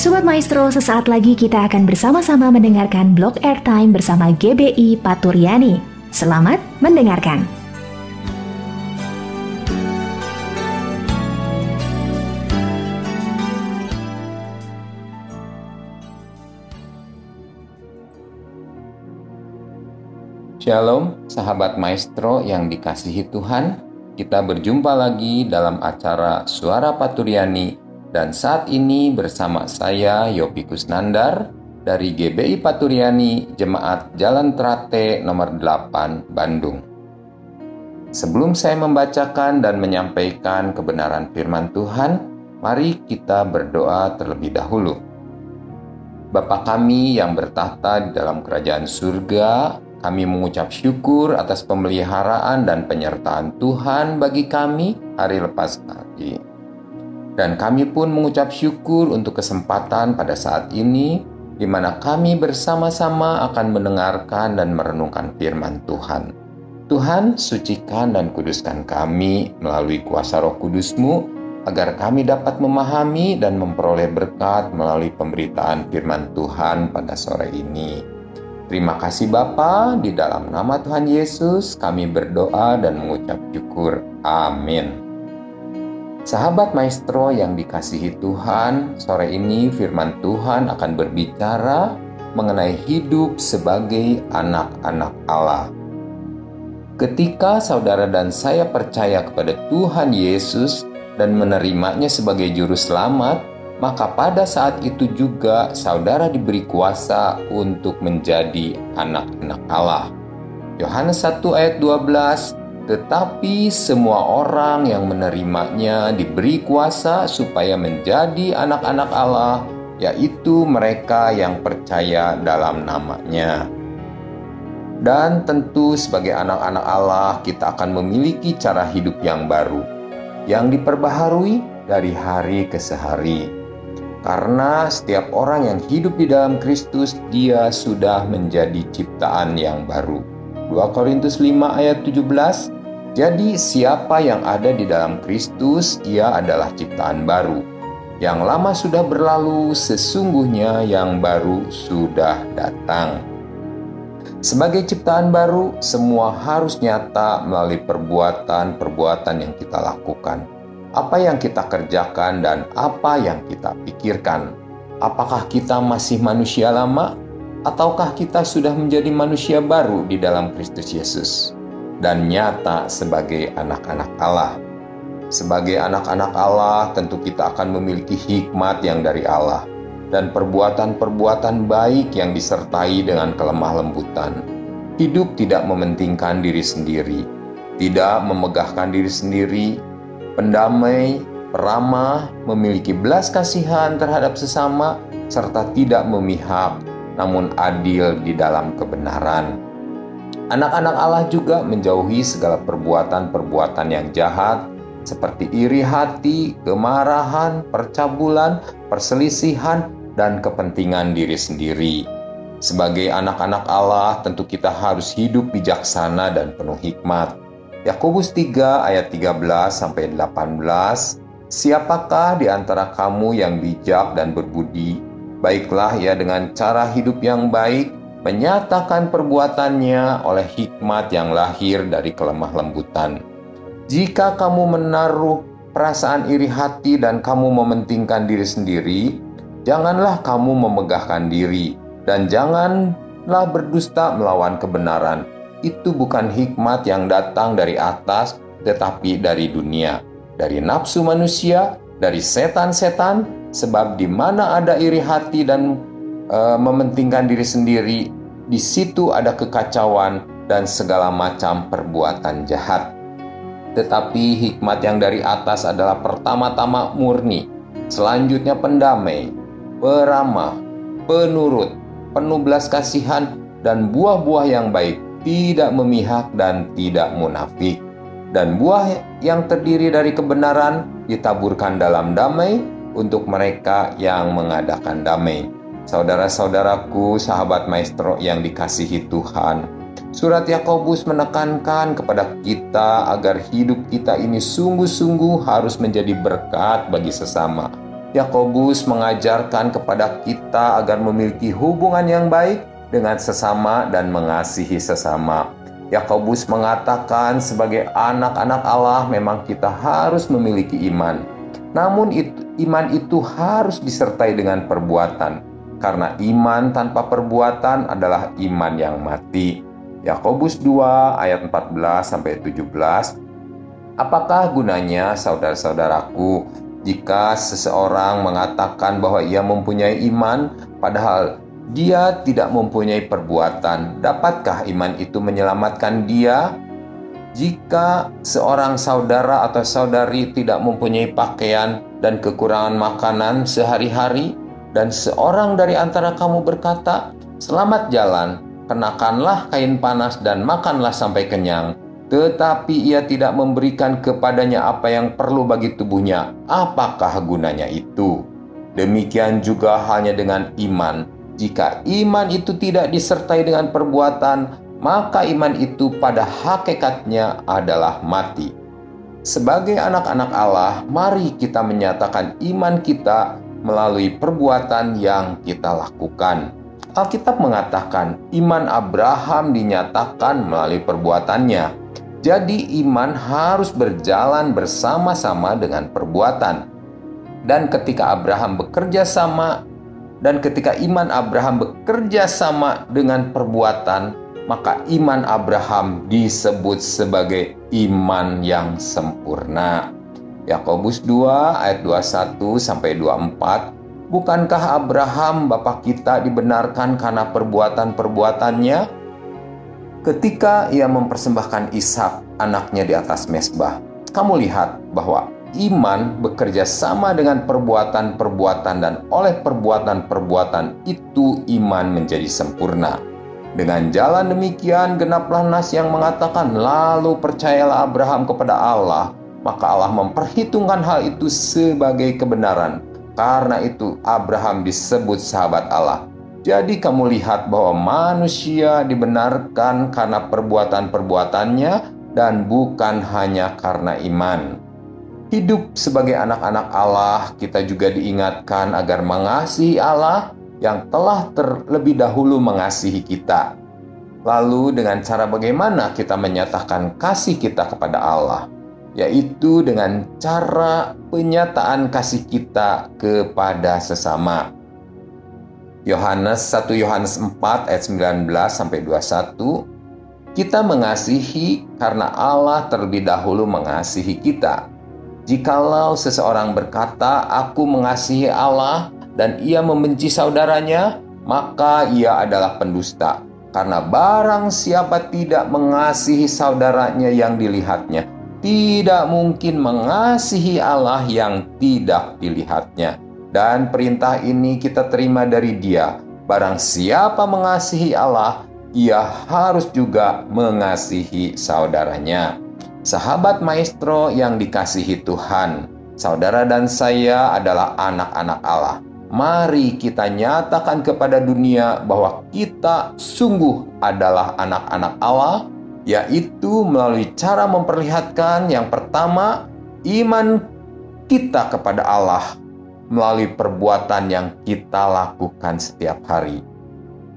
Sobat Maestro, sesaat lagi kita akan bersama-sama mendengarkan blog airtime bersama GBI Paturyani. Selamat mendengarkan. Shalom, sahabat maestro yang dikasihi Tuhan. Kita berjumpa lagi dalam acara Suara Paturyani dan saat ini bersama saya Yopi Kusnandar dari GBI Paturyani Jemaat Jalan Trate nomor 8 Bandung. Sebelum saya membacakan dan menyampaikan kebenaran firman Tuhan, mari kita berdoa terlebih dahulu. Bapa kami yang bertahta di dalam kerajaan surga, kami mengucap syukur atas pemeliharaan dan penyertaan Tuhan bagi kami hari lepas hari. Dan kami pun mengucap syukur untuk kesempatan pada saat ini di mana kami bersama-sama akan mendengarkan dan merenungkan firman Tuhan. Tuhan, sucikan dan kuduskan kami melalui kuasa roh kudusmu, agar kami dapat memahami dan memperoleh berkat melalui pemberitaan firman Tuhan pada sore ini. Terima kasih Bapa, di dalam nama Tuhan Yesus kami berdoa dan mengucap syukur. Amin. Sahabat maestro yang dikasihi Tuhan, sore ini firman Tuhan akan berbicara mengenai hidup sebagai anak-anak Allah. Ketika saudara dan saya percaya kepada Tuhan Yesus dan menerimanya sebagai juru selamat, maka pada saat itu juga saudara diberi kuasa untuk menjadi anak-anak Allah. Yohanes 1 ayat 12 tetapi semua orang yang menerimanya diberi kuasa supaya menjadi anak-anak Allah, yaitu mereka yang percaya dalam namanya. Dan tentu sebagai anak-anak Allah kita akan memiliki cara hidup yang baru, yang diperbaharui dari hari ke hari. Karena setiap orang yang hidup di dalam Kristus, dia sudah menjadi ciptaan yang baru. 2 Korintus 5 ayat 17 jadi, siapa yang ada di dalam Kristus, ia adalah ciptaan baru. Yang lama sudah berlalu, sesungguhnya yang baru sudah datang. Sebagai ciptaan baru, semua harus nyata melalui perbuatan-perbuatan yang kita lakukan. Apa yang kita kerjakan dan apa yang kita pikirkan. Apakah kita masih manusia lama, ataukah kita sudah menjadi manusia baru di dalam Kristus Yesus? Dan nyata sebagai anak-anak Allah. Sebagai anak-anak Allah, tentu kita akan memiliki hikmat yang dari Allah dan perbuatan-perbuatan baik yang disertai dengan kelemah lembutan. Hidup tidak mementingkan diri sendiri, tidak memegahkan diri sendiri, pendamai, peramah, memiliki belas kasihan terhadap sesama, serta tidak memihak, namun adil di dalam kebenaran Anak-anak Allah juga menjauhi segala perbuatan-perbuatan yang jahat, seperti iri hati, kemarahan, percabulan, perselisihan, dan kepentingan diri sendiri. Sebagai anak-anak Allah, tentu kita harus hidup bijaksana dan penuh hikmat. Yakobus 3 ayat 13 sampai 18 Siapakah di antara kamu yang bijak dan berbudi? Baiklah ya dengan cara hidup yang baik, menyatakan perbuatannya oleh hikmat yang lahir dari kelemah lembutan. Jika kamu menaruh perasaan iri hati dan kamu mementingkan diri sendiri, janganlah kamu memegahkan diri dan janganlah berdusta melawan kebenaran. Itu bukan hikmat yang datang dari atas, tetapi dari dunia, dari nafsu manusia, dari setan-setan, sebab di mana ada iri hati dan uh, mementingkan diri sendiri, di situ ada kekacauan dan segala macam perbuatan jahat. Tetapi hikmat yang dari atas adalah pertama-tama murni, selanjutnya pendamai, peramah, penurut, penuh belas kasihan, dan buah-buah yang baik, tidak memihak dan tidak munafik. Dan buah yang terdiri dari kebenaran ditaburkan dalam damai untuk mereka yang mengadakan damai Saudara-saudaraku, sahabat maestro yang dikasihi Tuhan, surat Yakobus menekankan kepada kita agar hidup kita ini sungguh-sungguh harus menjadi berkat bagi sesama, Yakobus mengajarkan kepada kita agar memiliki hubungan yang baik dengan sesama dan mengasihi sesama. Yakobus mengatakan sebagai anak-anak Allah memang kita harus memiliki iman. Namun itu, iman itu harus disertai dengan perbuatan. Karena iman tanpa perbuatan adalah iman yang mati. Yakobus 2 ayat 14 sampai 17. Apakah gunanya saudara-saudaraku jika seseorang mengatakan bahwa ia mempunyai iman, padahal dia tidak mempunyai perbuatan, dapatkah iman itu menyelamatkan dia? Jika seorang saudara atau saudari tidak mempunyai pakaian dan kekurangan makanan sehari-hari, dan seorang dari antara kamu berkata, "Selamat jalan, kenakanlah kain panas dan makanlah sampai kenyang." tetapi ia tidak memberikan kepadanya apa yang perlu bagi tubuhnya, apakah gunanya itu? Demikian juga halnya dengan iman. Jika iman itu tidak disertai dengan perbuatan, maka iman itu pada hakikatnya adalah mati. Sebagai anak-anak Allah, mari kita menyatakan iman kita melalui perbuatan yang kita lakukan. Alkitab mengatakan iman Abraham dinyatakan melalui perbuatannya. Jadi iman harus berjalan bersama-sama dengan perbuatan. Dan ketika Abraham bekerja sama dan ketika iman Abraham bekerja sama dengan perbuatan, maka iman Abraham disebut sebagai iman yang sempurna. Yakobus 2 ayat 21 sampai 24 Bukankah Abraham bapak kita dibenarkan karena perbuatan-perbuatannya? ketika ia mempersembahkan Ishak anaknya di atas mesbah. Kamu lihat bahwa iman bekerja sama dengan perbuatan-perbuatan dan oleh perbuatan-perbuatan itu iman menjadi sempurna. Dengan jalan demikian genaplah nas yang mengatakan lalu percayalah Abraham kepada Allah, maka Allah memperhitungkan hal itu sebagai kebenaran. Karena itu Abraham disebut sahabat Allah. Jadi kamu lihat bahwa manusia dibenarkan karena perbuatan-perbuatannya dan bukan hanya karena iman. Hidup sebagai anak-anak Allah, kita juga diingatkan agar mengasihi Allah yang telah terlebih dahulu mengasihi kita. Lalu dengan cara bagaimana kita menyatakan kasih kita kepada Allah? Yaitu dengan cara penyataan kasih kita kepada sesama. Yohanes 1 Yohanes 4 ayat 19 sampai 21 kita mengasihi karena Allah terlebih dahulu mengasihi kita. Jikalau seseorang berkata, "Aku mengasihi Allah," dan ia membenci saudaranya, maka ia adalah pendusta. Karena barang siapa tidak mengasihi saudaranya yang dilihatnya, tidak mungkin mengasihi Allah yang tidak dilihatnya. Dan perintah ini kita terima dari dia. Barang siapa mengasihi Allah, ia harus juga mengasihi saudaranya. Sahabat maestro yang dikasihi Tuhan, saudara dan saya adalah anak-anak Allah. Mari kita nyatakan kepada dunia bahwa kita sungguh adalah anak-anak Allah, yaitu melalui cara memperlihatkan yang pertama, iman kita kepada Allah melalui perbuatan yang kita lakukan setiap hari.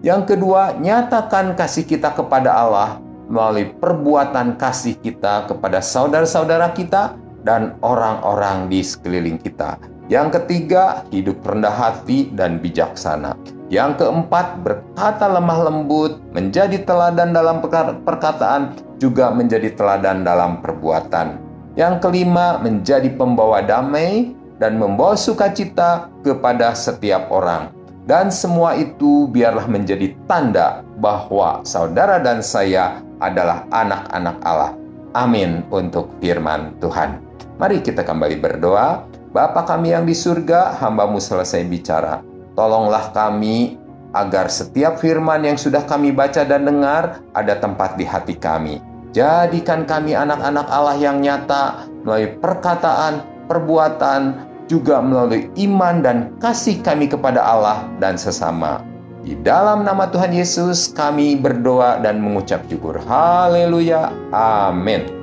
Yang kedua, nyatakan kasih kita kepada Allah melalui perbuatan kasih kita kepada saudara-saudara kita dan orang-orang di sekeliling kita. Yang ketiga, hidup rendah hati dan bijaksana. Yang keempat, berkata lemah lembut, menjadi teladan dalam perkataan, juga menjadi teladan dalam perbuatan. Yang kelima, menjadi pembawa damai, dan membawa sukacita kepada setiap orang. Dan semua itu biarlah menjadi tanda bahwa saudara dan saya adalah anak-anak Allah. Amin untuk firman Tuhan. Mari kita kembali berdoa. Bapa kami yang di surga, hambamu selesai bicara. Tolonglah kami agar setiap firman yang sudah kami baca dan dengar ada tempat di hati kami. Jadikan kami anak-anak Allah yang nyata melalui perkataan, perbuatan, juga melalui iman dan kasih kami kepada Allah dan sesama. Di dalam nama Tuhan Yesus kami berdoa dan mengucap syukur. Haleluya. Amin.